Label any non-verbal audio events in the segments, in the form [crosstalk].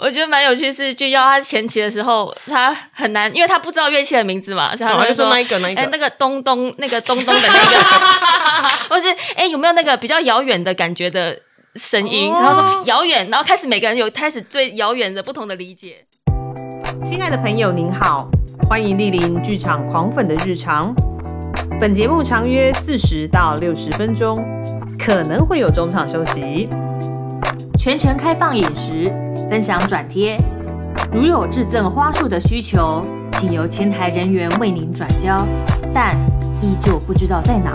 我觉得蛮有趣，是去要他前期的时候，他很难，因为他不知道乐器的名字嘛，所以他，会说就说那一个那一哎、个那。个东东，那个咚咚的那个，[laughs] 或是哎、有没有那个比较遥远的感觉的声音？哦然后说遥远，然后开始每个人有开始对遥远的不同的理解。亲爱的朋友，您好，欢迎莅临剧场狂粉的日常。本节目长约四十到六十分钟，可能会有中场休息。全程开放饮食，分享转贴。如有致赠花束的需求，请由前台人员为您转交，但依旧不知道在哪。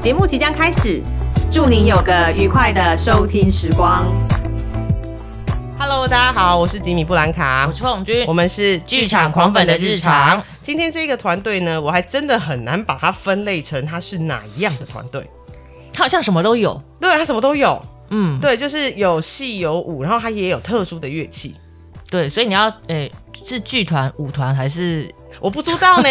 节目即将开始，祝您有个愉快的收听时光。Hello，大家好，我是吉米布兰卡我，是凤君我，们是剧场狂粉的日常。今天这个团队呢，我还真的很难把它分类成它是哪一样的团队。它好像什么都有。对，它什么都有。嗯，对，就是有戏有舞，然后它也有特殊的乐器。对，所以你要诶、是剧团、舞团还是？我不知道呢，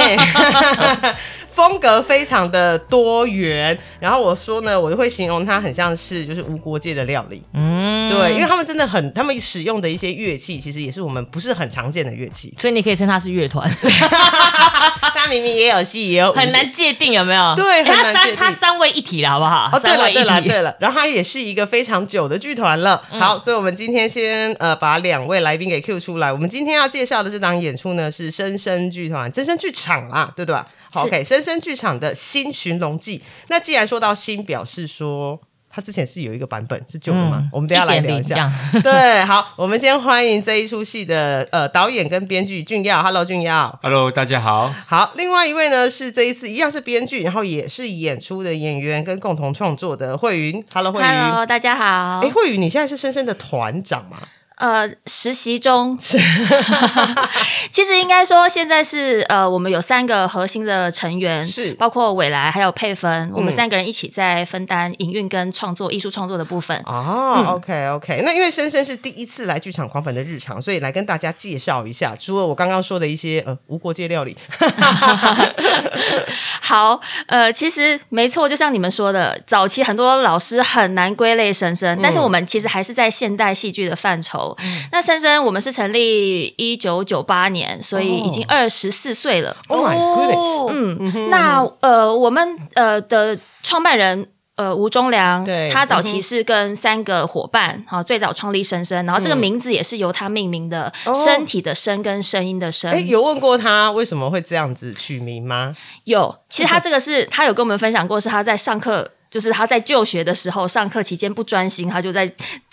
[laughs] 风格非常的多元。然后我说呢，我就会形容它很像是就是无国界的料理。嗯，对，因为他们真的很，他们使用的一些乐器，其实也是我们不是很常见的乐器。所以你可以称它是乐团，[laughs] 它明明也有戏，也有很难界定有没有？对诶它三很难界定它三位一体了，好不好？哦，对了，对了，对了，然后他也是一个非常久的剧团了。好，所以我们今天先呃把两位来宾给 Q 出来。我们今天要介绍的这档演出呢是深深剧团、深深剧场啦，对吧？好是，OK，深深剧场的新寻龙记。那既然说到新，表示说。它之前是有一个版本是旧的吗？嗯我们等一下来聊一下样。[laughs] [laughs] 对，好，我们先欢迎这一出戏的呃导演跟编剧俊耀，Hello 俊耀。Hello，大家好。好，另外一位呢是这一次一样是编剧，然后也是演出的演员跟共同创作的慧云，Hello 慧云。Hello，大家好哎，。慧云，你现在是深深的团长吗？呃，实习中，[laughs] [laughs] 其实应该说现在是呃，我们有三个核心的成员，是包括伟来还有佩芬，我们嗯三个人一起在分担营运跟创作、艺术创作的部分。哦、o k OK，那因为深深是第一次来剧场狂粉的日常，所以来跟大家介绍一下，除了我刚刚说的一些呃无国界料理，[laughs] 好，呃，其实没错，就像你们说的，早期很多老师很难归类深深，但是我们其实还是在现代戏剧的范畴。那深深我们是成立一九九八年，所以已经哦二十四岁了。Oh my goodness！嗯，那呃，我们呃的创办人。呃，吴忠良，他早期是跟三个伙伴，好、最早创立深深，然后这个嗯名字也是由他命名的，哦身体的身跟声音的声。哎，有问过他为什么会这样子取名吗？有，其实他这个是他有跟我们分享过，是他在上课。就是他在就学的时候，上课期间不专心，他就在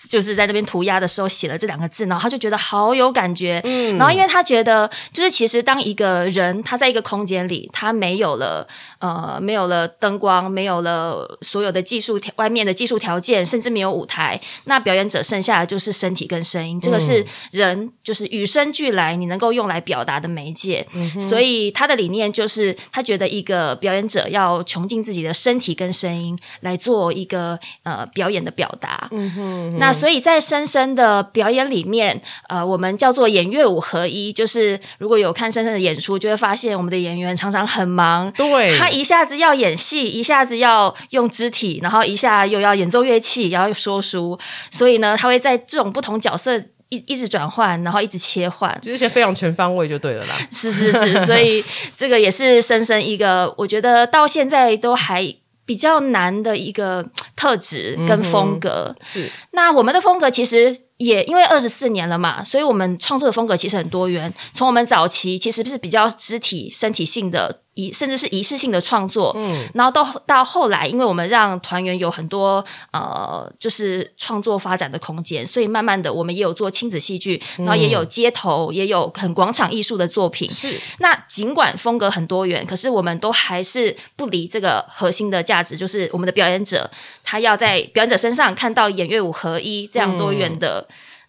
就是在那边涂鸦的时候写了这两个字，然后他就觉得好有感觉。嗯然后因为他觉得，就是其实当一个人他在一个空间里，他没有了呃没有了灯光，没有了所有的技术条外面的技术条件，甚至没有舞台，那表演者剩下的就是身体跟声音，这个是人就是与生俱来你能够用来表达的媒介。嗯所以他的理念就是，他觉得一个表演者要穷尽自己的身体跟声音来做一个呃表演的表达。嗯哼，那所以在深深的表演里面，呃，我们叫做演乐舞合一，就是如果有看深深的演出，就会发现我们的演员常常很忙。对，他一下子要演戏，一下子要用肢体，然后一下又要演奏乐器，然后又说书，所以呢，他会在这种不同角色一一直转换，然后一直切换。就是些非常全方位就对了啦。是是是，所以这个也是深深一个，我觉得到现在都还比较难的一个特质跟风格。是，那我们的风格其实也因为二十四年了嘛，所以我们创作的风格其实很多元。从我们早期其实是比较肢体、身体性的仪，甚至是仪式性的创作，嗯，然后到到后来，因为我们让团员有很多呃，就是创作发展的空间，所以慢慢的我们也有做亲子戏剧，然后也有街头，也有很广场艺术的作品。是，那尽管风格很多元，可是我们都还是不离这个核心的价值，就是我们的表演者他要在表演者身上看到演乐舞合一这样多元的、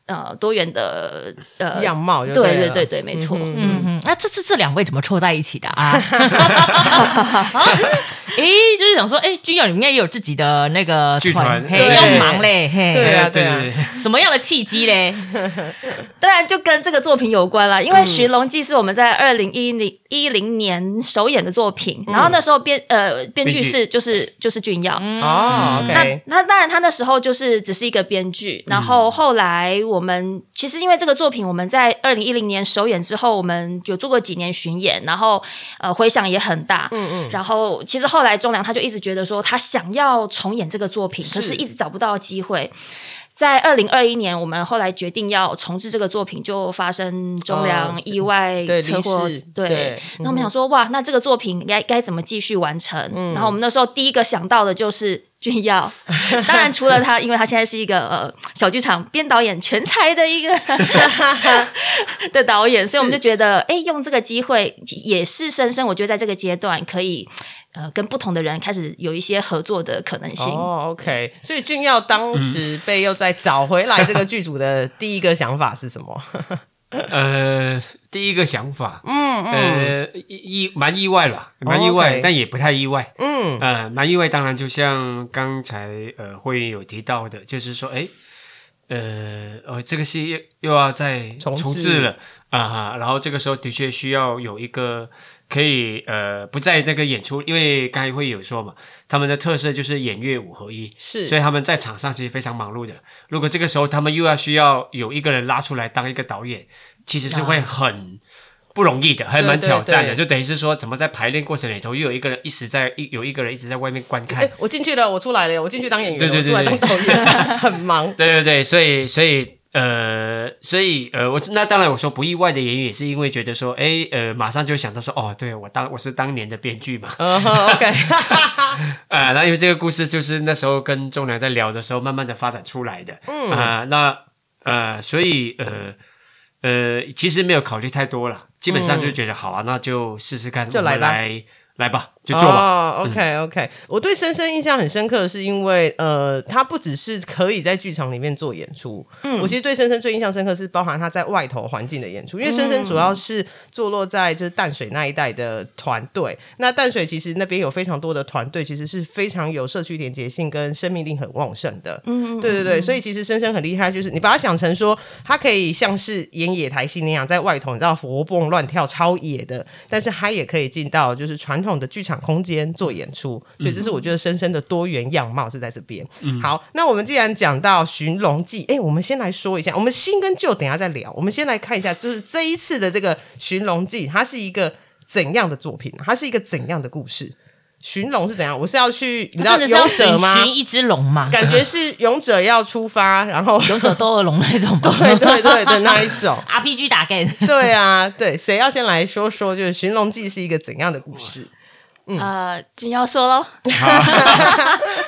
呃多元的呃样貌对对对对对，没错，嗯嗯。嗯，那这这这两位怎么凑在一起的？啊？[laughs] 诶，就是想说，哎，君耀你们应该也有自己的那个剧团。嘿，对。要忙嘞，嘿，对啊对对对，什么样的契机嘞？当然就跟这个作品有关了，因为《寻龙记》是我们在二零一零一零年首演的作品，然后那时候编呃编剧是就是就是俊耀。哦那那当然，他那时候就是只是一个编剧，然后后来我们其实因为这个作品，我们在二零一零年首演之后，我们有做过几年巡演，然后呃回响也很大。嗯嗯。然后其实后来钟良他就一直觉得说，他想要重演这个作品，可是一直找不到机会。在二零二一年，我们后来决定要重置这个作品，就发生钟良意外车祸。对，那我们想说，哇，那这个作品该该怎么继续完成？然后我们那时候第一个想到的就是俊耀。[laughs] 当然，除了他，因为他现在是一个呃小剧场编导演全才的一个 [laughs] 的导演，所以我们就觉得，哎，用这个机会也是深深，我觉得在这个阶段可以。呃，跟不同的人开始有一些合作的可能性。哦，OK，所以俊耀当时被又再找回来这个剧组的第一个想法是什么？[laughs] 呃，第一个想法，嗯呃，意蛮意外吧，蛮意外，但也不太意外。嗯呃，蛮意外，当然就像刚才呃会员有提到的，就是说，哎，呃呃，这个戏又又要再重置了啊哈，然后这个时候的确需要有一个。可以呃不在那个演出，因为刚才会有说嘛，他们的特色就是演乐五合一，是，所以他们在场上其实非常忙碌的。如果这个时候他们又要需要有一个人拉出来当一个导演，其实是会很不容易的，还蛮挑战的。就等于是说，怎么在排练过程里头又有一个人一直在一有一个人一直在外面观看。我进去了，我出来了，我进去当演员，我出来当导演，[laughs] 很忙。对对对，所以所以。呃，所以呃，我那当然我说不意外的原因也是因为觉得说，哎，呃，马上就想到说，哦，对我当我是当年的编剧嘛，OK，呃，[laughs] 那因为这个故事就是那时候跟仲良在聊的时候，慢慢的发展出来的，嗯啊，那呃，所以呃呃，其实没有考虑太多了，基本上就觉得好啊，那就试试看，就来来。来吧，就做吧。OK OK，我对深深印象很深刻，是因为呃，他不只是可以在剧场里面做演出。嗯，我其实对深深最印象深刻是包含他在外头环境的演出，因为深深主要是坐落在就是淡水那一带的团队。那淡水其实那边有非常多的团队，其实是非常有社区连结性跟生命力很旺盛的。嗯，对对对，所以其实深深很厉害，就是你把它想成说，他可以像是演野台戏那样在外头，你知道活蹦乱跳超野的，但是他也可以进到就是传。统的剧场空间做演出，所以这是我觉得深深的多元样貌是在这边。好，那我们既然讲到《寻龙记》，哎，我们先来说一下，我们新跟旧等下再聊。我们先来看一下，就是这一次的这个《寻龙记》，它是一个怎样的作品？它是一个怎样的故事？寻龙是怎样？我是要去，你知道勇者吗？寻一只龙嘛？感觉是勇者要出发，然后 [laughs] 勇者斗恶龙那种，对对对的那一种 [laughs] RPG 打 game。对啊，对，谁要先来说说，就是《寻龙记》是一个怎样的故事？呃，君要说喽。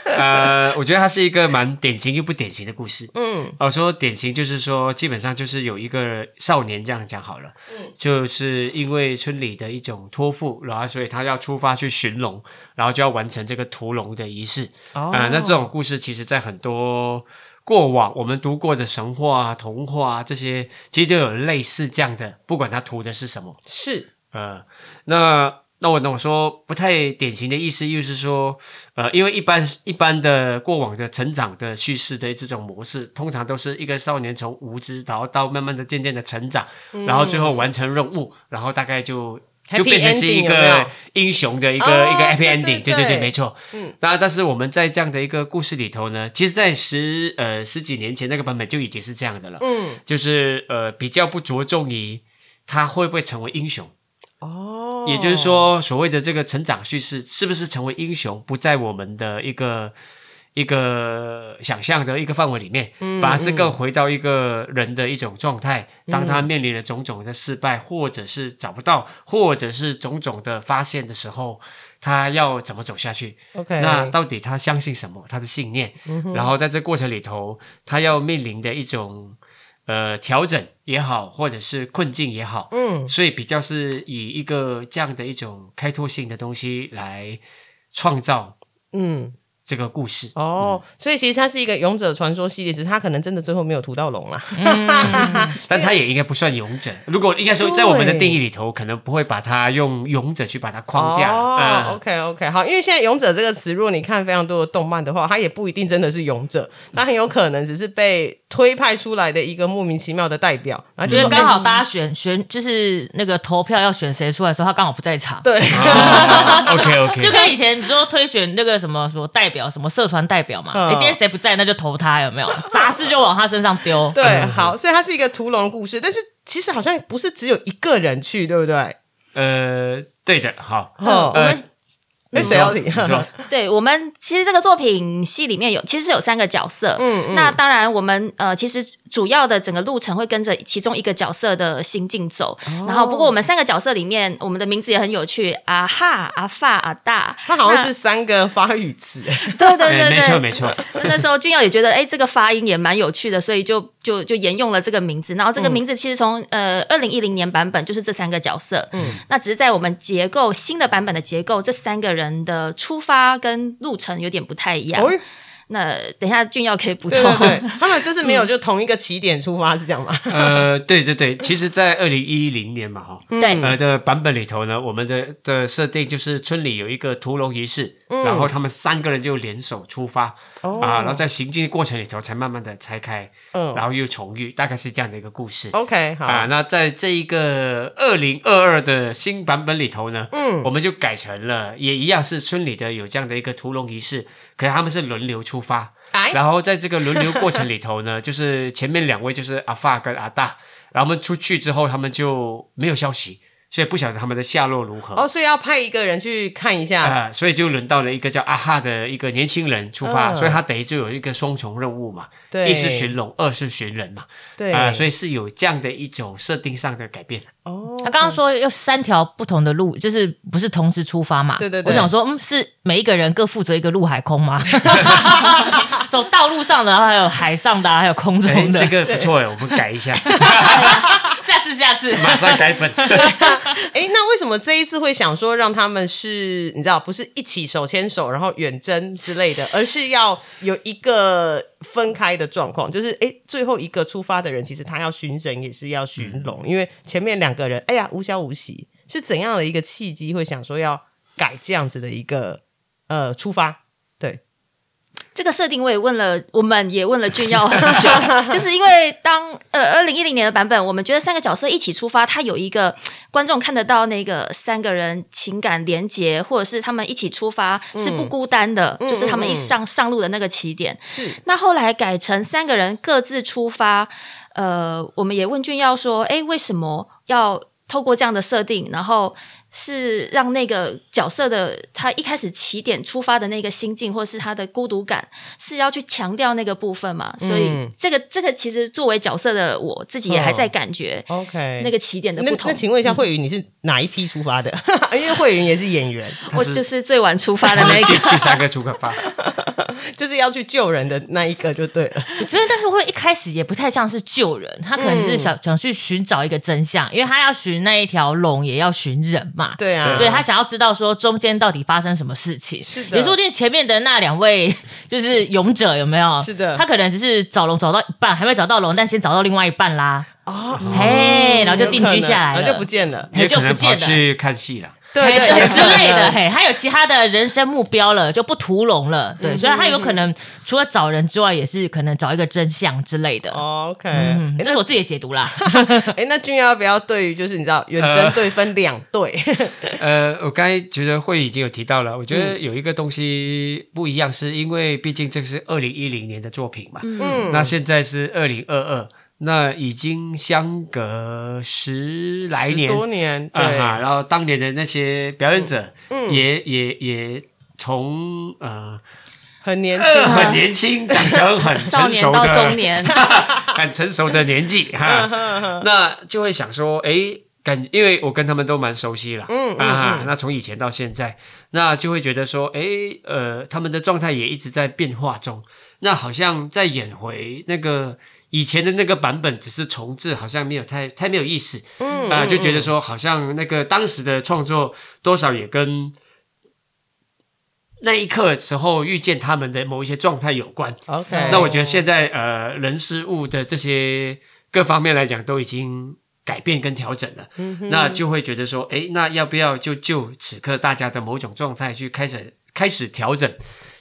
呃，我觉得它是一个蛮典型又不典型的故事。嗯，我说典型就是说，基本上就是有一个少年这样讲好了。嗯，就是因为村里的一种托付，然后所以他要出发去寻龙，然后就要完成这个屠龙的仪式。哦，那这种故事其实在很多过往我们读过的神话、童话这些，其实都有类似这样的，不管它图的是什么。是，呃，那。那我我说不太典型的意思，又是说，呃，因为一般一般的过往的成长的叙事的这种模式，通常都是一个少年从无知，然后到慢慢的渐渐的成长，然后最后完成任务，然后大概就就变成是一个英雄的一个一个 happy ending，对对对，没错。嗯，那但是我们在这样的一个故事里头呢，其实，在十呃十几年前那个版本就已经是这样的了，嗯，就是呃比较不着重于他会不会成为英雄。哦，也就是说，所谓的这个成长叙事，是不是成为英雄，不在我们的一个一个想象的一个范围里面，反而是更回到一个人的一种状态。当他面临了种种的失败，或者是找不到，或者是种种的发现的时候，他要怎么走下去？OK，那到底他相信什么？他的信念，然后在这过程里头，他要面临的一种。呃，调整也好，或者是困境也好，嗯，所以比较是以一个这样的一种开拓性的东西来创造，嗯。这个故事哦，所以其实它是一个勇者传说系列，只是它可能真的最后没有屠到龙啦。[laughs] 但它也应该不算勇者。如果应该说在我们的定义里头，可能不会把它用勇者去把它框架。哦，OK OK，好，因为现在勇者这个词，如果你看非常多的动漫的话，它也不一定真的是勇者，它很有可能只是被推派出来的一个莫名其妙的代表。然后就是刚好大家选选，就是那个投票要选谁出来的时候，他刚好不在场。对，OK OK，就跟以前你说推选那个什么什么代。表，什么社团代表嘛。嗯哎、今天谁不在，那就投他，有没有？[laughs] 杂事就往他身上丢。对，好，所以它是一个屠龙的故事，但是其实好像不是只有一个人去，对不对？呃，对的，好，哦我们呃哎，谁要提？你说，[laughs] 对我们其实这个作品戏里面有其实是有三个角色，嗯嗯那当然我们呃其实主要的整个路程会跟着其中一个角色的心境走，哦。然后不过我们三个角色里面，我们的名字也很有趣，啊哈、阿发、阿大，它好像是三个发语词，[laughs] 对对对哎没错。没错，那时候俊耀也觉得，哎，这个发音也蛮有趣的，所以就就就沿用了这个名字。然后这个名字其实从、呃二零一零年版本就是这三个角色，嗯。那只是在我们结构新的版本的结构，这三个人的出发跟路程有点不太一样。哦，那等一下俊耀可以补充。对对对，[laughs] 他们这是没有就同一个起点出发，是这样吗？[laughs] 呃，对对对，其实，在二零一零年嘛，哈，[laughs] 对。呃的版本里头呢，我们的的设定就是村里有一个屠龙仪式，然后他们三个人就联手出发、哦。啊，然后在行进的过程里头才慢慢的拆开，嗯。然后又重遇，大概是这样的一个故事。，OK，好，啊，那在这一个二零二二的新版本里头呢，嗯。我们就改成了，也一样是村里的有这样的一个屠龙仪式，可是他们是轮流出发，哎，然后在这个轮流过程里头呢，[laughs] 就是前面两位就是阿发跟阿大，然后我们出去之后，他们就没有消息，所以不晓得他们的下落如何。哦，所以要派一个人去看一下，啊、所以就轮到了一个叫阿哈的一个年轻人出发，嗯所以他等于就有一个双重任务嘛，对，一是寻龙，二是寻人嘛，对啊、所以是有这样的一种设定上的改变。哦，他刚刚说有三条不同的路，就是不是同时出发嘛？对对对我想说，嗯，是每一个人各负责一个陆海空吗？[laughs] 走道路上的，还有海上的啊，还有空哎中的。这个不错哎，我们改一下，[laughs] [laughs] 下次下次。马上改本。[laughs] 哎，那为什么这一次会想说让他们是，你知道，不是一起手牵手然后远征之类的，而是要有一个分开的状况？就是哎，最后一个出发的人，其实他要寻人也是要寻龙，因为前面两个人，哎呀，无消无息，是怎样的一个契机会想说要改这样子的一个呃出发？对，这个设定我也问了，我们也问了俊耀很久，[laughs] 就是因为当呃二零一零年的版本，我们觉得三个角色一起出发，它有一个观众看得到那个三个人情感连结，或者是他们一起出发是不孤单的，嗯就是他们一上上路的那个起点。是那后来改成三个人各自出发，呃，我们也问俊耀说，哎，为什么要透过这样的设定，然后是让那个角色的他一开始起点出发的那个心境，或是他的孤独感，是要去强调那个部分嘛？所以嗯这个这个其实作为角色的我自己也还在感觉 OK 那个起点的那不同。那请问一下，慧云，你是哪一批出发的？[laughs] 因为慧云也是演员，我就是最晚出发的那第个。第三个出发，就是要去救人的那一个就对了。我觉得，但是会一开始也不太像是救人，他可能是想、想去寻找一个真相，因为他要寻那一条龙，也要寻人嘛。对啊，所以他想要知道说中间到底发生什么事情。是的也说不定前面的那两位 [laughs] 就是勇者有没有？是的他可能只是找龙找到一半，还没找到龙，但先找到另外一半啦，啊，嘿，然后就定居下来了，然后就不见了。嘿就可能不见了。去看戏了。对对之类的，嘿，他有其他的人生目标了，就不屠龙了，嗯。对，所以他有可能除了找人之外，也是可能找一个真相之类的。哦 OK，这是我自己的解读啦。[laughs] 那哎，那君要不要对于就是你知道远征队分两队？[laughs] 呃，我刚才觉得会已经有提到了，我觉得有一个东西不一样，是因为毕竟这个是二零一零年的作品嘛，嗯。那现在是二零二二，那已经相隔十来年。十多年，啊然后当年的那些表演者嗯也、也也从呃很年轻，很年轻长成很少成熟年到中、年，[laughs] 很成熟的年纪哈，那就会想说，哎，感，因为我跟他们都蛮熟悉了，嗯嗯啊，嗯。那从以前到现在，那就会觉得说，哎，呃，他们的状态也一直在变化中，那好像在演回那个以前的那个版本，只是重置，好像没有太太没有意思，嗯啊、就觉得说，好像那个当时的创作多少也跟。那一刻时候遇见他们的某一些状态有关，OK，那我觉得现在呃人事物的这些各方面来讲都已经改变跟调整了，嗯那就会觉得说，哎，那要不要就就此刻大家的某种状态去开始开始调整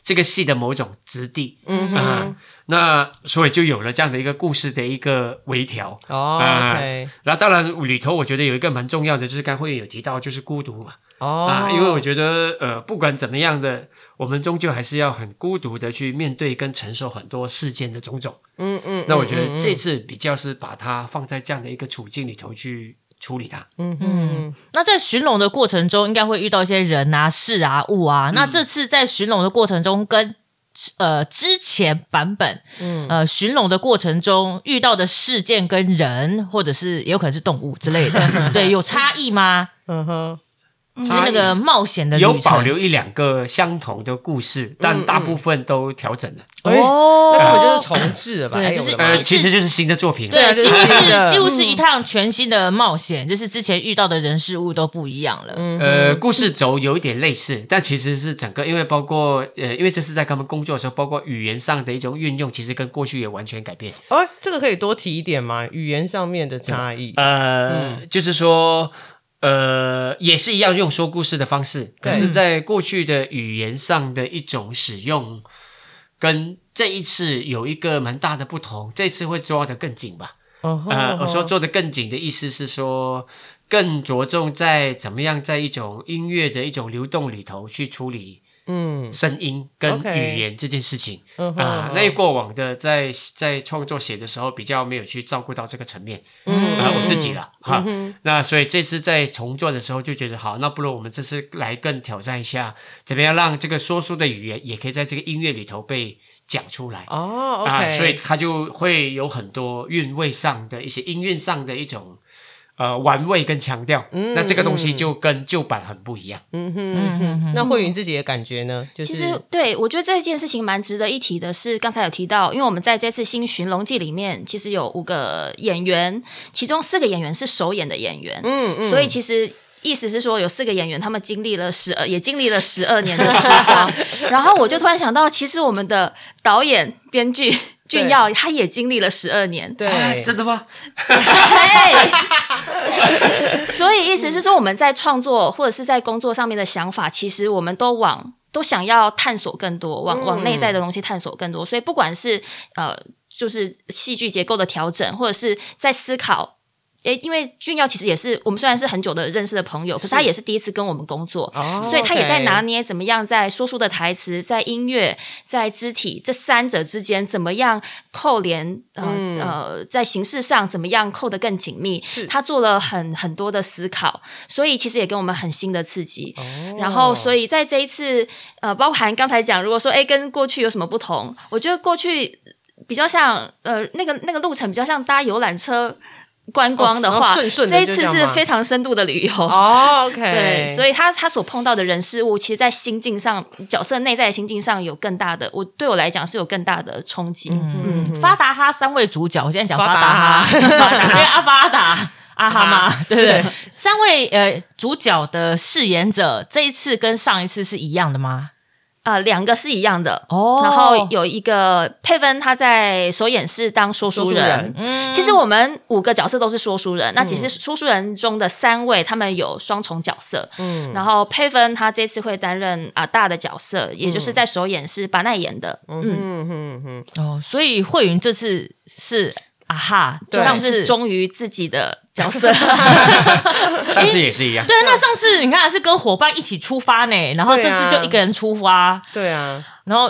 这个戏的某种质地，嗯那所以就有了这样的一个故事的一个微调。哦啊，OK，然后当然里头我觉得有一个蛮重要的，就是刚会有提到就是孤独嘛，哦，啊，因为我觉得呃，不管怎么样的，我们终究还是要很孤独的去面对跟承受很多事件的种种。嗯嗯，那我觉得嗯这次比较是把它放在这样的一个处境里头去处理它。嗯嗯那在寻龙的过程中，应该会遇到一些人啊、事啊、物啊。那这次在寻龙的过程中，跟呃之前版本，嗯呃寻龙的过程中遇到的事件跟人，或者是也有可能是动物之类的，[laughs] 对，有差异吗？嗯哼，就是那个冒险的有保留一两个相同的故事，嗯但大部分都调整了。哎哦，那根本就是重置了吧？对就是呃，其实就是新的作品。对，对几乎是几乎是一趟全新的冒险，就是之前遇到的人事物都不一样了。嗯呃，故事轴有一点类似，但其实是整个，因为包括呃，因为这是在他们工作的时候，包括语言上的一种运用，其实跟过去也完全改变。哦，这个可以多提一点吗？语言上面的差异。呃，就是说，呃，也是一样用说故事的方式，可是，在过去的语言上的一种使用，跟这一次有一个蛮大的不同。这次会抓得更紧吧？呃，我说哦做得更紧的意思是说，更着重在怎么样在一种音乐的一种流动里头去处理嗯。声音跟语言这件事情。嗯啊、那过往的在在创作写的时候比较没有去照顾到这个层面，嗯。啊、我自己了哈。那所以这次在重做的时候就觉得好，那不如我们这次来更挑战一下，怎么样让这个说书的语言也可以在这个音乐里头被讲出来。哦啊，所以它就会有很多韵味上的一些音韵上的一种呃玩味跟强调。嗯那这个东西就跟旧版很不一样。嗯哼嗯哼，那慧云自己的感觉呢？就是其实对我觉得这件事情蛮值得一提的是，刚才有提到，因为我们在这次新寻龙记里面，其实有五个演员，其中四个演员是首演的演员，嗯嗯所以其实。意思是说，有四个演员，他们经历了十二，也经历了十二年的时光。[laughs] 然后我就突然想到，其实我们的导演、编剧俊耀，他也经历了十二年。对，啊真的吗？对，[laughs] 所以意思是说，我们在创作或者是在工作上面的想法，其实我们都往都想要探索更多，往往内在的东西探索更多。所以不管是呃，就是戏剧结构的调整，或者是在思考。诶，因为俊耀其实也是我们虽然是很久的认识的朋友，可是他也是第一次跟我们工作，哦所以他也在拿捏怎么样在说书的台词、在音乐、在肢体这三者之间怎么样扣连，呃、嗯呃，在形式上怎么样扣得更紧密。是他做了很很多的思考，所以其实也给我们很新的刺激。哦然后，所以在这一次，呃，包含刚才讲，如果说，哎，跟过去有什么不同？我觉得过去比较像，呃，那个那个路程比较像搭游览车观光的话，顺顺的这一次是非常深度的旅游。哦，OK，[laughs] 对，所以以他他所碰到的人事物，其实，在心境上，角色内在的心境上有更大的，我对我来讲是有更大的冲击。嗯，嗯，发达哈三位主角，我现在讲发达哈，哈发达，因为阿发达。阿哈嘛，[laughs] 对不对对？三位呃主角的饰演者，这一次跟上一次是一样的吗？啊，两个是一样的。哦然后有一个佩芬，他在首演是当说书人。书人嗯其实我们五个角色都是说书人，那其实说书人中的三位，他们有双重角色。嗯然后佩芬他这次会担任啊大的角色，也就是在首演是巴奈演的。嗯，嗯哼哼，哦，所以慧云这次是啊哈，对上次是忠于自己的角色。[laughs] 上次也是一样。对，那上次你看是跟伙伴一起出发呢，然后这次就一个人出发，对啊，然后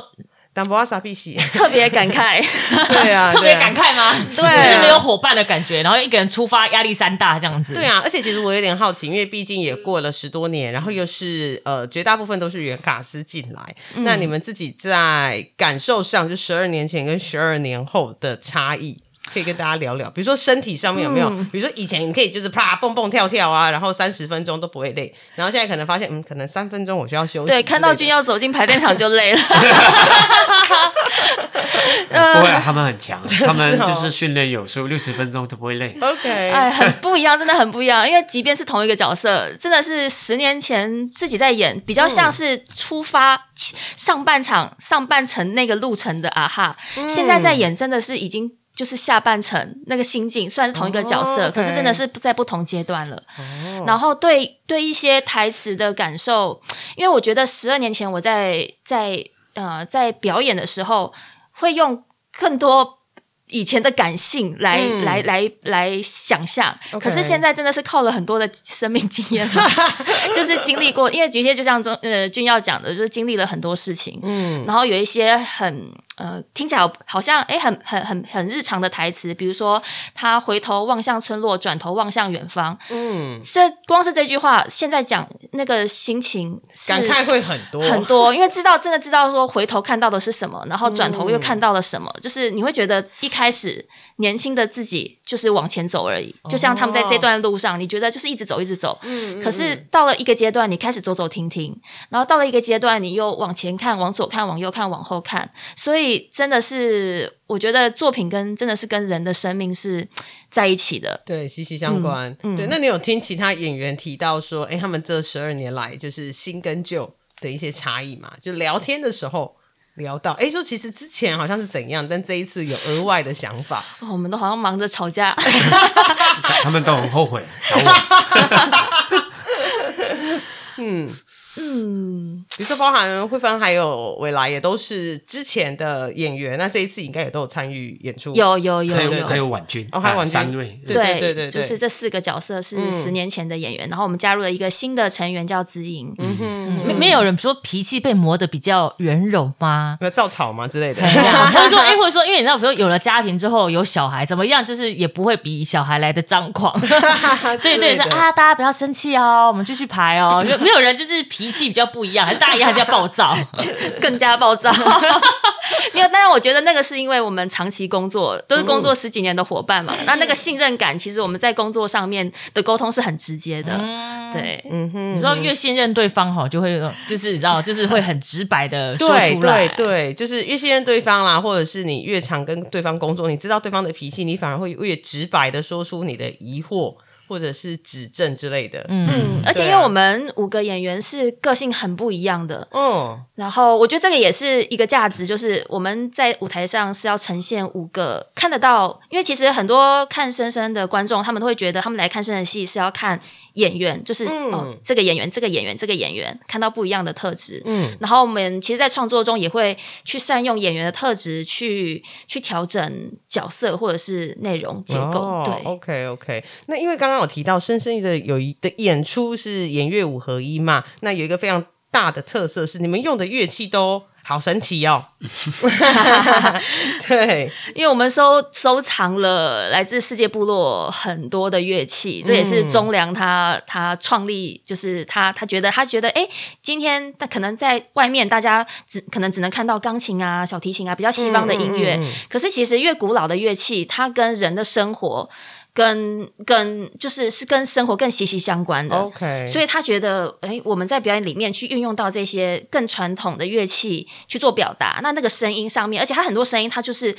当不阿傻必喜，特别感慨，对啊，[laughs] 特别感慨吗？对啊就是没有伙伴的感觉，然后一个人出发，压力山大这样子。对啊，而且其实我有点好奇，因为毕竟也过了十多年，然后又是呃绝大部分都是原卡斯进来，那你们自己在感受上，就十二年前跟十二年后的差异。可以跟大家聊聊，比如说身体上面有没有？比如说以前你可以就是啪蹦蹦跳跳啊，然后三十分钟都不会累，然后现在可能发现，嗯，可能三分钟我需要休息对，看到君要走进排练场就累了。[laughs] [laughs] 不会啊，他们很强，[laughs] 他们哦就是训练有素，六十分钟都不会累。OK，哎，很不一样，真的很不一样。因为即便是同一个角色，真的是十年前自己在演，比较像是出发上半场上半程那个路程的啊哈，现在在演真的是已经。就是下半程那个心境，虽然是同一个角色，哦可是真的是在不同阶段了。然后对对一些台词的感受，因为我觉得十二年前我在在呃在表演的时候，会用更多以前的感性来、嗯来来来想象。可是现在真的是靠了很多的生命经验了，[laughs] 就是经历过，因为的确就像中呃君耀讲的，就是经历了很多事情，嗯，然后有一些很呃听起来好像诶很很很很日常的台词，比如说他回头望向村落，转头望向远方，嗯，这光是这句话，现在讲那个心情是感慨会很多，很多，因为知道真的知道说回头看到的是什么，然后转头又看到了什么，就是你会觉得一开始年轻的自己就是往前走而已，就像他们在这段路上，你觉得就是一直走一直走，嗯，嗯可是到了一个阶段，你开始走走停停，然后到了一个阶段，你又往前看、往左看、往右看、往后看，所以真的是我觉得作品跟真的是跟人的生命是在一起的。对，息息相关。嗯嗯对，那你有听其他演员提到说，哎，他们这十二年来就是新跟旧的一些差异嘛？就聊天的时候聊到，哎，说其实之前好像是怎样，但这一次有额外的想法。[laughs] 哦我们都好像忙着吵架，[laughs] 他们都很后悔找我。[laughs] 嗯，嗯，比如说包含慧芬还有未来也都是之前的演员，那这一次应该也都有参与演出。有有有有还有还有婉君，啊哦还有婉君。三位，对对对对就是这四个角色是嗯。十年前的演员，然后我们加入了一个新的成员叫子颖。嗯哼，没没有人说脾气被磨得比较圆柔吗？有造草吗之类的。对呀，[laughs] 或者说，哎，或者说，因为你知道，比如说有了家庭之后有小孩，怎么样，就是也不会比小孩来的张狂，[laughs] 所以对说啊，大家不要生气哦，我们继续排哦，没有没有人就是脾气比较不一样，还是大家一样还是要暴躁？[laughs] 更加暴躁。[laughs] 没有，当然我觉得那个是因为我们长期工作，都是工作十几年的伙伴嘛。那那个信任感，其实我们在工作上面的沟通是很直接的。对，嗯哼，你知道越信任对方哈，就会有就是你知道，就是会很直白的说对出来对。对，就是越信任对方啦，或者是你越常跟对方工作，你知道对方的脾气，你反而会越直白的说出你的疑惑或者是指正之类的。嗯嗯，而且因为我们五个演员是个性很不一样的，嗯，然后我觉得这个也是一个价值，就是我们在舞台上是要呈现五个看得到，因为其实很多看深深的观众，他们都会觉得他们来看深深戏是要看演员，就是、嗯哦这个演员、这个演员、这个演员，看到不一样的特质。嗯，然后我们其实，在创作中也会去善用演员的特质去去调整角色或者是内容结构。哦、对，，OK OK。那因为刚刚有提到深深的有一的演出是演乐五合一嘛，那有一个非常大的特色是你们用的乐器都好神奇哦。[laughs] 对，因为我们收收藏了来自世界部落很多的乐器，这也是中良他他创立，就是他他觉得他觉得，哎，今天他可能在外面大家只可能只能看到钢琴啊、小提琴啊比较西方的音乐，嗯嗯嗯可是其实越古老的乐器，它跟人的生活。跟跟就是是跟生活更息息相关的 OK 所以他觉得，哎，我们在表演里面去运用到这些更传统的乐器去做表达，那那个声音上面，而且它很多声音它就是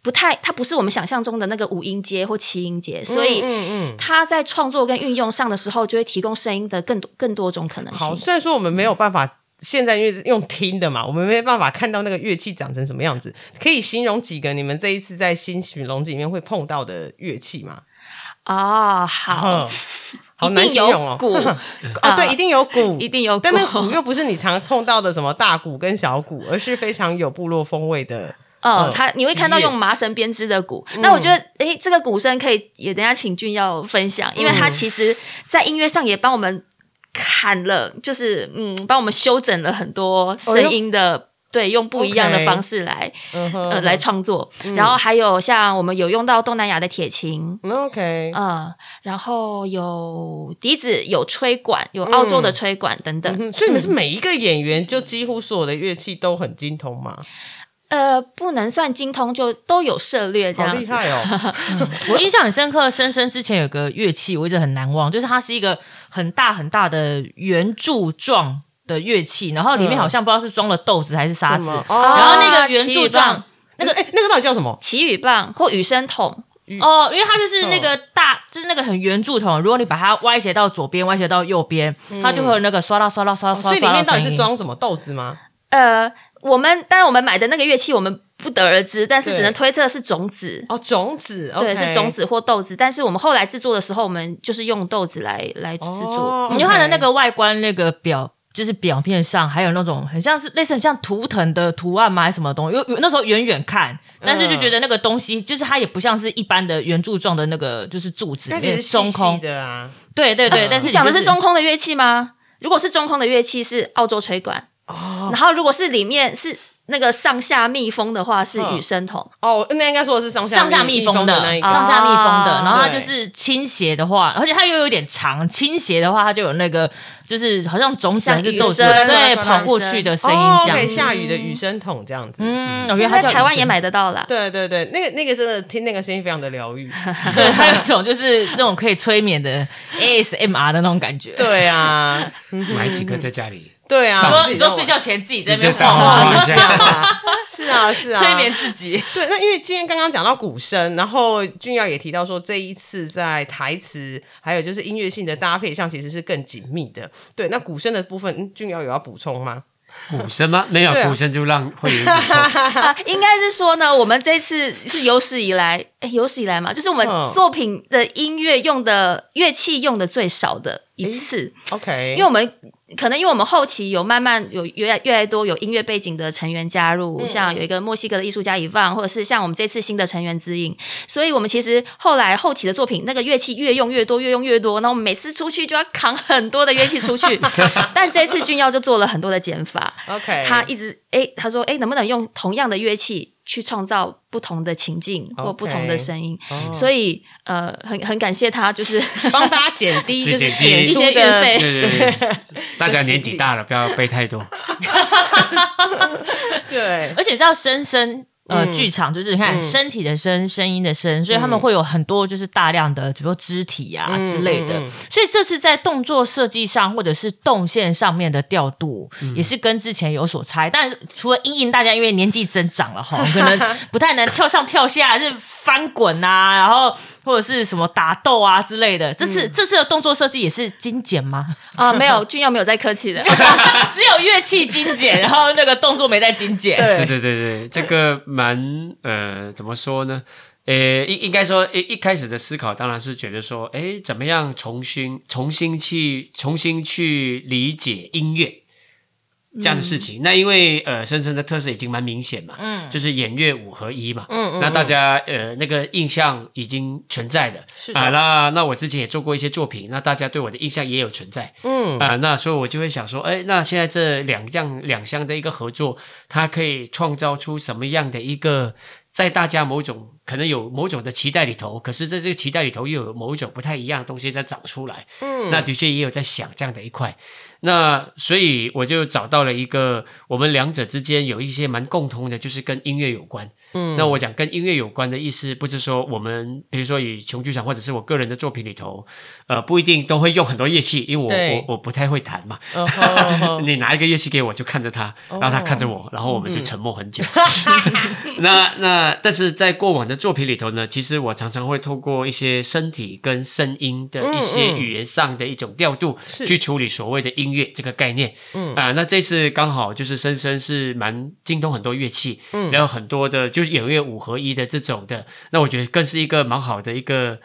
不太，它不是我们想象中的那个五音阶或七音阶，所以嗯嗯。他在创作跟运用上的时候，就会提供声音的更多更多种可能好，性。虽然说我们没有办法。现在因为用听的嘛，我们没办法看到那个乐器长成什么样子。可以形容几个你们这一次在新曲龙记里面会碰到的乐器吗？哦、好嗯，好一难形容哦。鼓 [laughs] 哦，啊对，一定有鼓，[laughs] 一定有鼓但那鼓又不是你常碰到的什么大鼓跟小鼓，而是非常有部落风味的。嗯，嗯他你会看到用麻绳编织的鼓。那我觉得，诶，这个鼓声可以也等下请俊耀分享，因为他其实在音乐上也帮我们砍了，就是嗯，帮我们修整了很多声音的。对，用不一样的方式来呃来创作，然后还有像我们有用到东南亚的铁琴，嗯 OK，嗯，然后有笛子、有吹管、有澳洲的吹管等等。嗯所以你们是每一个演员就几乎所有的乐器都很精通吗？呃，不能算精通，就都有涉略这好样子。厉害哦！[laughs] 我印象很深刻，深深之前有个乐器，我一直很难忘，就是它是一个很大很大的圆柱状的乐器，然后里面嗯好像不知道是装了豆子还是沙子，然哦后那个圆柱状。那个哎，那个到底叫什么？祈雨棒或雨声筒，哦，因为它就是那个大，就是那个很圆柱筒，如果你把它歪斜到左边，歪斜到右边，它就会有那个刷啦刷啦刷啦刷所以里面到底是装什么豆子吗？呃，我们当然我们买的那个乐器我们不得而知，但是只能推测是种子。哦，种子，对，OK 是种。子或豆子，但是我们后来制作的时候，我们就是用豆子来来制作。哦你就它的那个外观那个表就是表面上还有那种很像是类似很像图腾的图案吗？还是什么东西？有有那时候远远看，但是就觉得那个东西就是它也不像是一般的圆柱状的那个就是柱子是细中空。的啊。对对对，但是你讲的是中空的乐器吗？如果是中空的乐器，是澳洲吹管。哦然后如果是里面是那个上下密封的话，是嗯雨声筒。哦，那应该说的是上下上下密密封的那一个。上下密封的，啊然后它就是倾斜的话，而且它又有点长，倾斜的话它就有那个就是好像种子还是豆子对跑过去的声音哦这样。下雨的雨声筒这样子。嗯，我觉得台湾也买得到啦。对对对，那个那个真的听那个声音非常的疗愈。[laughs] 对，还有一种就是那种可以催眠的 ASMR 的那种感觉。对啊，买几个在家里，对啊。你说你说睡觉前自己在那边对晃一下 [laughs] 是啊是啊，催眠自己。对，那因为今天刚刚讲到鼓声，然后俊耀也提到说，这一次在台词还有就是音乐性的搭配上，其实是更紧密的。对，那鼓声的部分，嗯俊耀有要补充吗？鼓声吗？[laughs] 没有啊鼓声就让会员补充。[laughs] 啊，应该是说呢，我们这次是有史以来，哎，有史以来嘛，就是我们嗯作品的音乐用的乐器用的最少的一次，OK，因为我们可能因为我们后期有慢慢有越来越来越多有音乐背景的成员加入，像有一个墨西哥的艺术家伊万，或者是像我们这次新的成员指引，所以我们其实后来后期的作品那个乐器越用越多，越用越多，那我们每次出去就要扛很多的乐器出去，[laughs] 但这次俊耀就做了很多的减法，OK，他一直哎，他说哎，能不能用同样的乐器去创造不同的情境或不同的声音。哦。所以呃，很很感谢他，就是 [laughs] 帮大家减低 [laughs] 就是演出一些运的费。对对对，[laughs] 大家年纪大了，不要背太多。对。而且是要声声。呃，嗯剧场就是你看身体的声、声音的声，所以他们会有很多就是大量的，比如说肢体啊之类的。所以这次在动作设计上或者是动线上面的调度，嗯也是跟之前有所差异。但是除了因应大家因为年纪增长了哈，可能不太能跳上跳下，是翻滚啊，然后或者是什么打斗啊之类的。这嗯次、这次的动作设计也是精简吗？啊，没有 [laughs] 俊耀没有在客气的，[laughs] 只有乐器精简，然后那个动作没在精简。对对对对对，这个蛮呃，怎么说呢？呃，应应该说，一一开始的思考当然是觉得说，哎，怎么样重新重新去重新去理解音乐这样的事情？那因为呃，深深的特色已经蛮明显嘛，嗯就是演乐五合一嘛，嗯嗯那大家呃那个印象已经存在的啊、那那我之前也做过一些作品，那大家对我的印象也有存在，嗯啊、那所以我就会想说，哎，那现在这两样两项的一个合作，它可以创造出什么样的一个，在大家某种可能有某种的期待里头，可是在这个期待里头又有某一种不太一样的东西在长出来，嗯那的确也有在想这样的一块。那所以我就找到了一个我们两者之间有一些蛮共通的，就是跟音乐有关。嗯。那我讲跟音乐有关的意思，不是说我们比如说以琼剧场或者是我个人的作品里头，呃，不一定都会用很多乐器，因为我我我不太会弹嘛。[laughs] 你拿一个乐器给我，就看着他，哦。然后他看着我，然后我们就沉默很久。[laughs] 那那但是在过往的作品里头呢，其实我常常会透过一些身体跟声音的一些语言上的一种调度，是。去处理所谓的音乐这个概念。嗯。啊、那这次刚好就是深深是蛮精通很多乐器，嗯。然后很多的就是演乐五合一的这种的，那我觉得更是一个蛮好的一个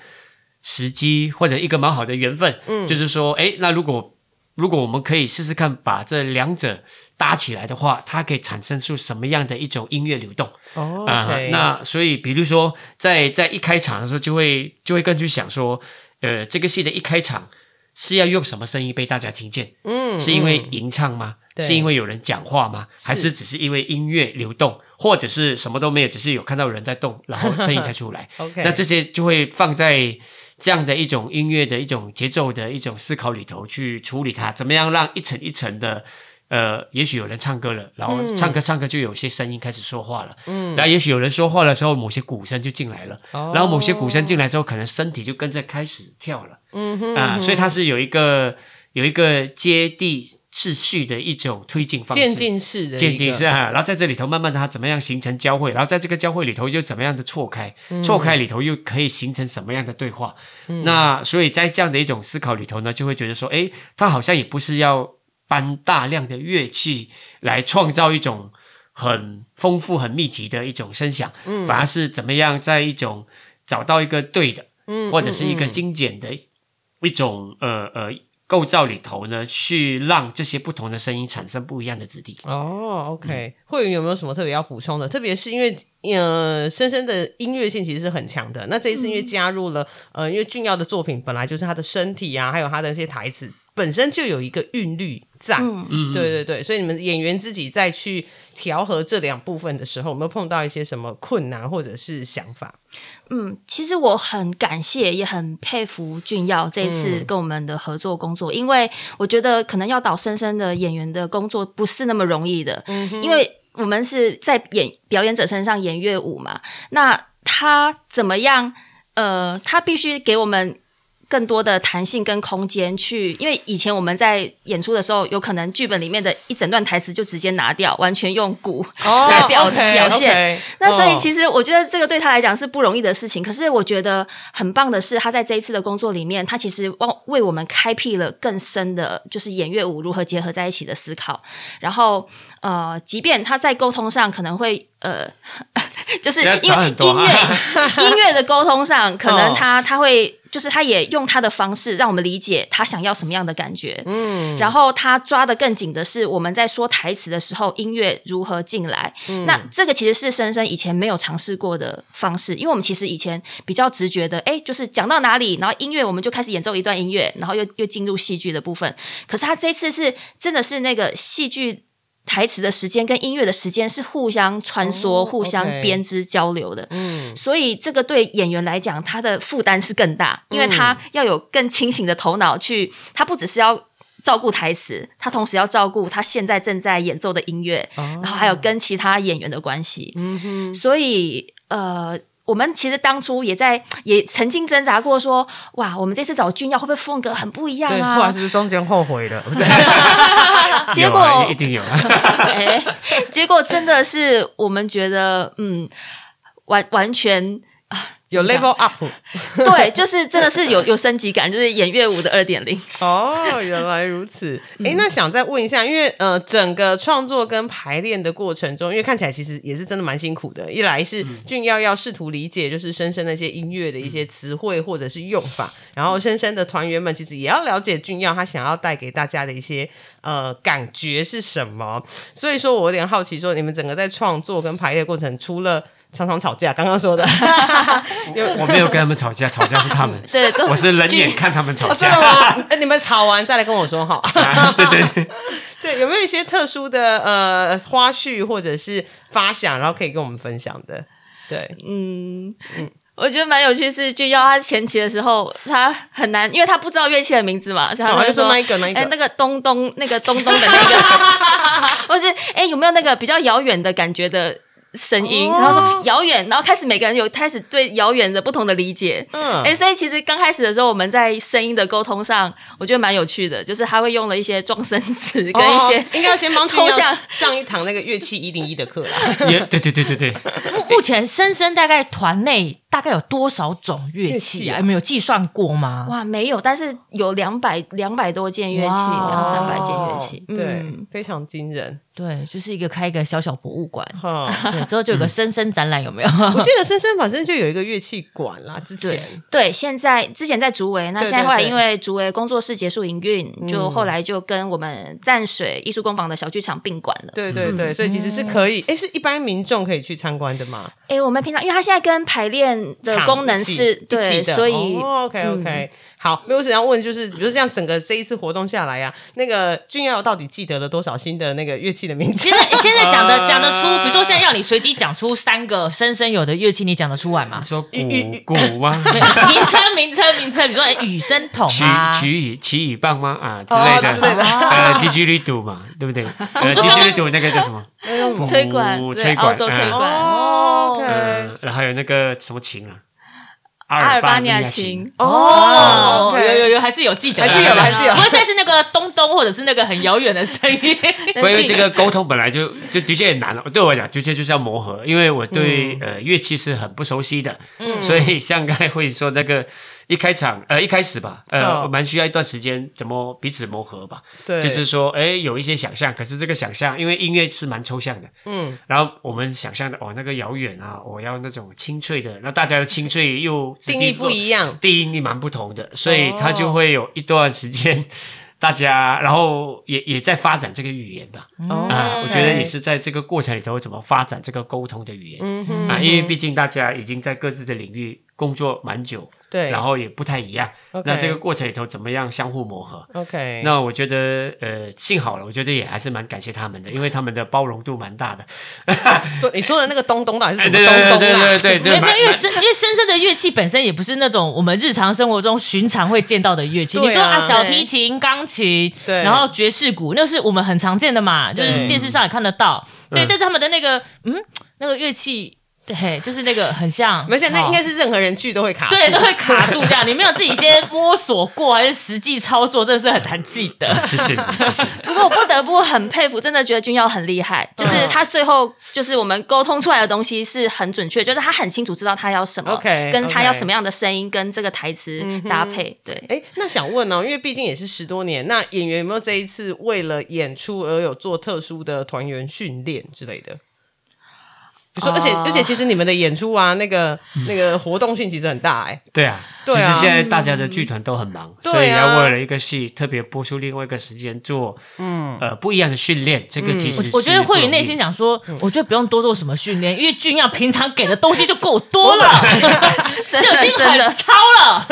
时机或者一个蛮好的缘分。嗯就是说，哎，那如果如果我们可以试试看把这两者搭起来的话，它可以产生出什么样的一种音乐流动？哦那所以比如说在在一开场的时候，就会就会更去想说，呃，这个戏的一开场是要用什么声音被大家听见？嗯是因为嗯吟唱吗？对是因为有人讲话吗？还是只是因为音乐流动，或者是什么都没有，只是有看到人在动，然后声音才出来？OK 那这些就会放在这样的一种音乐的一种节奏的一种思考里头去处理它，怎么样让一层一层的。呃，也许有人唱歌了，然后唱歌唱歌就有些声音开始说话了，嗯，然后也许有人说话的时候，某些鼓声就进来了，哦然后某些鼓声进来之后，可能身体就跟着开始跳了，嗯哼啊、所以它是有一个有一个接地秩序的一种推进方式，渐进式的渐进式啊，然后在这里头慢慢的它怎么样形成交汇，然后在这个交汇里头又怎么样的错开，嗯。错开里头又可以形成什么样的对话？那所以在这样的一种思考里头呢，就会觉得说，诶，它好像也不是要搬大量的乐器来创造一种很丰富、很密集的一种声响，嗯。反而是怎么样在一种找到一个对的，嗯或者是一个精简的一种呃呃构造里头呢，去让这些不同的声音产生不一样的质地。哦，OK，慧云有没有什么特别要补充的？特别是因为呃，深深的音乐性其实是很强的。那这一次因为加入了、呃，因为俊耀的作品本来就是他的身体啊，还有他的那些台词本身就有一个韵律在，嗯，对对对，所以你们演员自己再去调和这两部分的时候，有没有碰到一些什么困难或者是想法？嗯，其实我很感谢，也很佩服俊耀这次跟我们的合作工作，因为我觉得可能要导深深的演员的工作不是那么容易的，因为我们是在演表演者身上演乐舞嘛，那他怎么样？呃，他必须给我们。更多的弹性跟空间去，因为以前我们在演出的时候，有可能剧本里面的一整段台词就直接拿掉，完全用鼓来表、表现。那所以哦其实我觉得这个对他来讲是不容易的事情，可是我觉得很棒的是，他在这一次的工作里面，他其实为为我们开辟了更深的，就是演乐舞如何结合在一起的思考。然后呃，即便他在沟通上可能会呃，[laughs] 就是因为音乐音乐的沟通上，可能哦他他会就是他也用他的方式让我们理解他想要什么样的感觉。嗯，然后他抓的更紧的是我们在说台词的时候，音乐如何进来。那这个其实是深深以前没有尝试过的方式，因为我们其实以前比较直觉的，哎，就是讲到哪里，然后音乐我们就开始演奏一段音乐，然后又又进入戏剧的部分。可是他这次是真的是那个戏剧。台词的时间跟音乐的时间是互相穿梭、哦互相编织、交流的，嗯。所以这个对演员来讲，他的负担是更大，因为他要有更清醒的头脑去，他不只是要照顾台词，他同时要照顾他现在正在演奏的音乐，然后还有跟其他演员的关系。所以呃。我们其实当初也在也曾经挣扎过说哇，我们这次找俊耀会不会风格很不一样对，后来啊是？不是中间后悔了？不是，[laughs] 结果啊一定有啊。[laughs] 哎，结果真的是我们觉得，嗯，完完全有 level up [laughs] 对，就是真的是有有升级感，就是演乐舞的二点零。哦，原来如此。哎、那想再问一下，因为呃，整个创作跟排练的过程中，因为看起来其实也是真的蛮辛苦的。一来是俊耀要试图理解，就是深深那些音乐的一些词汇或者是用法，然后深深的团员们其实也要了解俊耀他想要带给大家的一些呃感觉是什么。所以说我有点好奇，说你们整个在创作跟排练过程，除了常常吵架，刚刚说的，[laughs] 我没有跟他们吵架，吵架是他们。[laughs] 对，我是冷眼看他们吵哦真的架。吗？[laughs] 哎、你们吵完再来跟我说哈。啊对对，对，有没有一些特殊的呃花絮或者是发想，然后可以跟我们分享的？对，嗯嗯我觉得蛮有趣，是就要他前期的时候，他很难，因为他不知道乐器的名字嘛，所以他就说那一个那一个哎，那个东东，那个东东的那个，或是哎有没有那个比较遥远的感觉的声音？哦然后说遥远，然后开始每个人有开始对遥远的不同的理解。嗯，哎、所以其实刚开始的时候，我们在声音的沟通上，我觉得蛮有趣的，就是他会用了一些撞声词跟一些、哦应该要先帮抽象上一堂那个乐器一零一的课啦。[laughs] 也对对对对对，目目前深深大概团内大概有多少种乐乐器啊？你们有计算过吗？哇，没有，但是有两百两百多件乐器，两三百件乐器，对嗯，，非常惊人。对，就是一个开一个小小博物馆。哈，对，之后就有个深深展览，有没有？[laughs] 我记得 [laughs] 深深反正就有一个乐器馆啦，之前对，现在之前在竹围，那对现在因为竹围工作室结束营运，就后来就跟我们淡水艺术工坊的小剧场并馆了。对对对，所以其实是可以，哎，是一般民众可以去参观的吗？哎，我们平常因为它现在跟排练的功能是对，所以 OK OK，、好，没有想要问，就是比如这样整个这一次活动下来啊，那个俊耀到底记得了多少新的那个乐器的名字现？在现在讲的 [laughs] 呃讲得出，比如说现在要你随机讲出三个深深有的乐器，你讲得出来吗你？说鼓鼓吗？[laughs] 名称名称名称，比如说哎雨声筒曲啊，曲语奇语棒吗？啊之哦类的，之类的呃，didgeridoo 嘛，对不对？[laughs] 呃，didgeridoo 那个叫什么？吹管吹管吹嗯管，哦，OK，嗯，然后还有那个什么琴啊，阿阿尔巴尼亚琴。哦有有有，还是有记得。的，还是有 [laughs] 还是有。不会再是那个东东或者是那个很遥远的声音。[laughs] 关于这个沟通本来就就的确也难了，对我来讲，的确就是要磨合，因为我对、呃乐器是很不熟悉的，所以像刚才会说那个一开场呃一开始吧，呃哦。蛮需要一段时间怎么彼此磨合吧。对，就是说，哎，有一些想象，可是这个想象，因为音乐是蛮抽象的，嗯，然后我们想象的哦，那个遥远啊，我要那种清脆的，那大家的清脆又定义不一样。定义蛮不同的，所以它就会有一段时间，大家然后也也在发展这个语言吧。哦。啊，我觉得也是在这个过程里头怎么发展这个沟通的语言、嗯哼。啊，因为毕竟大家已经在各自的领域工作蛮久，对，然后也不太一样。那这个过程里头怎么样相互磨合？OK，那我觉得，呃，幸好了，我觉得也还是蛮感谢他们的，[laughs] 因为他们的包容度蛮大的。[laughs] 说你说的那个东东到底是哎什么东对对对东啊？对对对，没有，没有因为深因为深深的乐器本身也不是那种我们日常生活中寻常会见到的乐器。啊你说啊，小提琴、钢琴，对然后爵士鼓，那是我们很常见的嘛，就是对电视上也看得到。对，嗯但是他们的那个嗯，那个乐器，对，就是那个很像，而且那应该是。任何人去都会卡住，对，都会卡住这样。[laughs] 你没有自己先摸索过，还是实际操作，真的是很难记得。谢谢你，谢谢。[laughs] 不过我不得不很佩服，真的觉得君耀很厉害，就是他最后就是我们沟通出来的东西是很准确，就是他很清楚知道他要什么 OK，跟他要什么样的声音跟这个台词搭配。对，哎，那想问哦，因为毕竟也是十多年，那演员有没有这一次为了演出而有做特殊的团员训练之类的？比如说，而且哦。而且，其实你们的演出啊，那个那个活动性其实很大哎。对啊，对啊。其实现在大家的剧团都很忙，所以要为了一个戏特别播出另外一个时间做，嗯，呃，不一样的训练。这个其实是我觉得慧宇内心想说，我觉得不用多做什么训练，因为俊耀平常给的东西就够多了，[laughs] 真 [laughs] 就已经很，超了。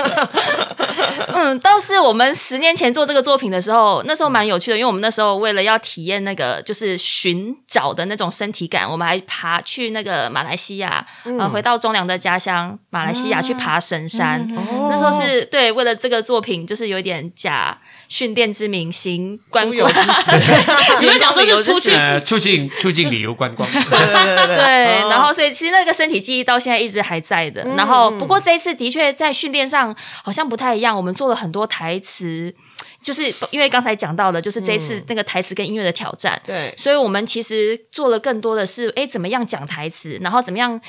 嗯，倒是我们十年前做这个作品的时候，那时候蛮有趣的，因为我们那时候为了要体验那个就是寻找的那种身体感，我们还爬去那个马来西亚，呃，回到中良的家乡马来西亚去爬神山。哦那时候是对，为了这个作品，就是有一点假训练之名，行观光你们讲说是出去 [laughs] 呃促进促进旅游观光。[laughs] 对对对对对，哦。然后所以其实那个身体记忆到现在一直还在的。然后不过这一次的确在训练上好像不太一样，我们做了很多台词，就是因为刚才讲到的，就是这一次那个台词跟音乐的挑战。对所以我们其实做了更多的是，哎，怎么样讲台词，然后怎么样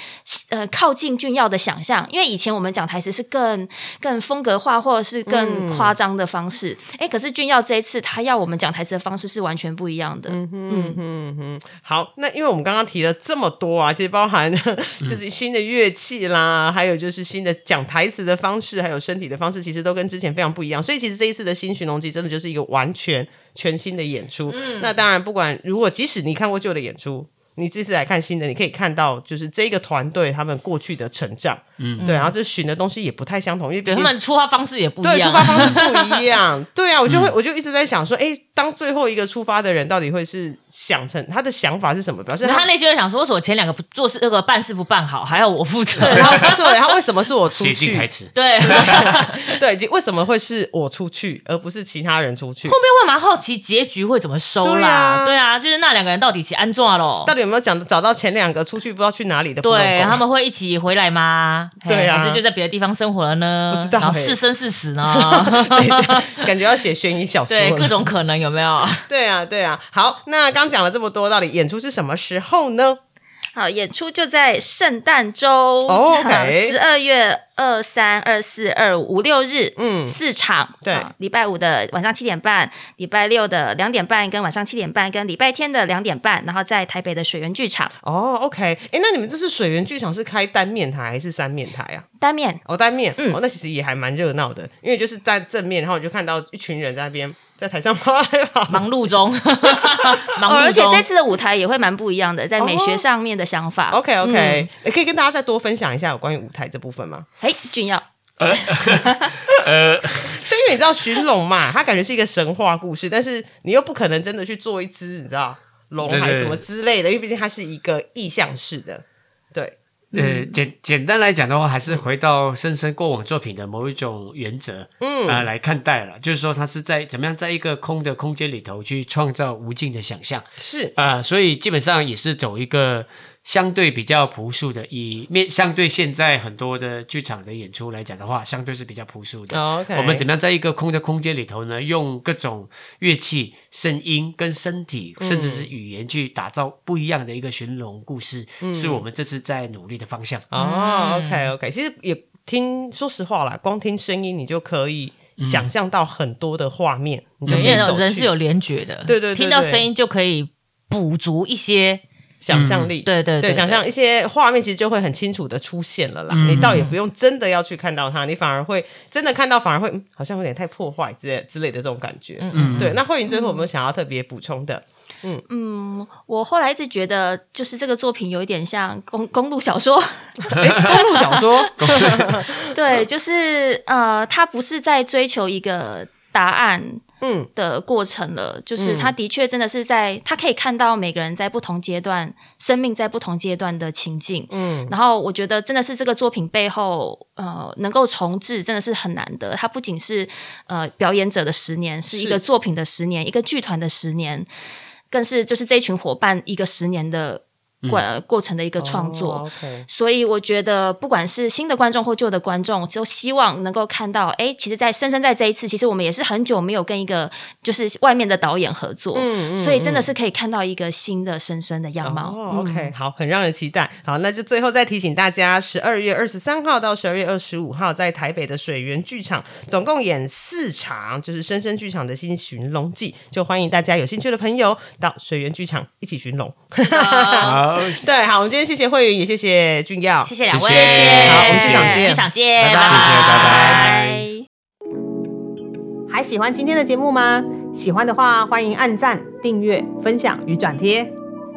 呃靠近俊耀的想象。因为以前我们讲台词是更更风格化或者是更夸张的方式，哎、可是俊耀这一次他要我们讲台词的方式是完全不一样的。嗯好，那因为我们刚刚提了这么多啊，其实包含 [laughs] 就是新的乐器啦，还有就是新的讲台词的方式，还有身体的方式，其实都跟之前非常不一样。所以其实这一次的新寻龙记真的就是一个完全全新的演出。那当然，不管如果即使你看过旧的演出。你这次来看新的，你可以看到就是这个团队他们过去的成长，嗯，对，然后这寻的东西也不太相同，因为他们出发方式也不一对，出发。方式不一样。[laughs] 对啊，我就会，我就一直在想说，哎，当最后一个出发的人到底会是想成他的想法是什么？表示他他内心会想说，为什么前两个不做事，那个办事不办好，还要我负责？[laughs] 对他对他为什么是我出写进台去？词，对，[laughs] 对，以及为什么会是我出去，而不是其他人出去？后面会蛮好奇结局会怎么收对啦。啊对啊，就是那两个人到底是安装咯到？底有没有讲找到前两个出去不知道去哪里的对，他们会一起回来吗？嘿对啊还是就在别的地方生活了呢？不知道然后是生是死呢？[laughs] 感觉要写悬疑小说对，各种可能有没有？对啊，对啊。好，那刚讲了这么多，到底演出是什么时候呢？好，演出就在圣诞周十二月二三、二四、二五、五六日，嗯四场。对礼拜五的晚上七点半，礼拜六的两点半，跟晚上七点半，跟礼拜天的两点半，然后在台北的水源剧场哦，OK，哎，那你们这次水源剧场是开单面台还是三面台啊？单面。哦，单面，嗯哦，那其实也还蛮热闹的，因为就是在正面，然后我就看到一群人在那边在台上跑来跑，忙碌中，哦，[laughs] 忙碌中。而且这次的舞台也会蛮不一样的，在美学上面的想法。OK 嗯 OK，、你可以跟大家再多分享一下有关于舞台这部分吗？嘿，俊耀，呃，[laughs] 对，因为你知道寻龙嘛，它感觉是一个神话故事，但是你又不可能真的去做一只，你知道龙还是什么之类的，因为毕竟它是一个意象式的。对，呃，简简单来讲的话，还是回到深深过往作品的某一种原则，嗯。啊、来看待了。就是说，他是在怎么样在一个空的空间里头去创造无尽的想象。是。啊、所以基本上也是走一个相对比较朴素的，以面相对现在很多的剧场的演出来讲的话，相对是比较朴素的。哦 OK，我们怎么样在一个空的空间里头呢？用各种乐器、声音跟身体，甚至是语言去打造不一样的一个寻龙故事，是我们这次在努力的方向。哦，OK OK，其实也听，说实话啦，光听声音你就可以想象到很多的画面，你就因为人是有联觉的，对对对听到对声音就可以补足一些，想象力，对对对，想象一些画面，其实就会很清楚的出现了啦。你倒也不用真的要去看到它，你反而会真的看到，反而会、嗯好像有点太破坏之类之类的这种感觉。嗯，对。那慧云最后有没有想要特别补充的？嗯，我后来一直觉得，就是这个作品有一点像公 [laughs] 公路小说，哎，公路小说，[laughs] 对，就是呃，他不是在追求一个答案嗯的过程了，就是他的确真的是在，他可以看到每个人在不同阶段，生命在不同阶段的情境。嗯，然后我觉得真的是这个作品背后，呃，能够重置真的是很难得。它不仅是呃表演者的十年，是一个作品的十年，一个剧团的十年，更是就是这一群伙伴一个十年的过、过程的一个创作。所以我觉得，不管是新的观众或旧的观众，都希望能够看到，哎，其实，在深深在这一次，其实我们也是很久没有跟一个就是外面的导演合作，嗯嗯所以真的是可以看到一个新的深深的样貌。哦，OK，好，很让人期待。好，那就最后再提醒大家，十二月二十三号到十二月二十五号，在台北的水源剧场，总共演四场，就是深深剧场的新寻龙记，就欢迎大家有兴趣的朋友到水源剧场一起寻龙。[laughs] 好，对，好，我们今天谢谢慧云，也谢谢俊耀，谢谢两位，谢谢好我们剧场见剧场见，拜拜谢谢，拜拜。拜。还喜欢今天的节目吗？喜欢的话，欢迎按赞、订阅、分享与转贴。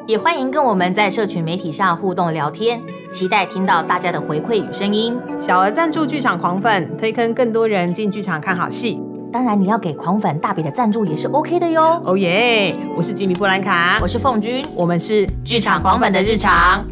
也欢迎跟我们在社群媒体上互动聊天，期待听到大家的回馈与声音。小额赞助剧场狂粉，推坑更多人进剧场看好戏。当然，你要给狂粉大笔的赞助也是 OK 的哟。哦耶！我是吉米布兰卡，我是凤君，我们是剧场狂粉的日常。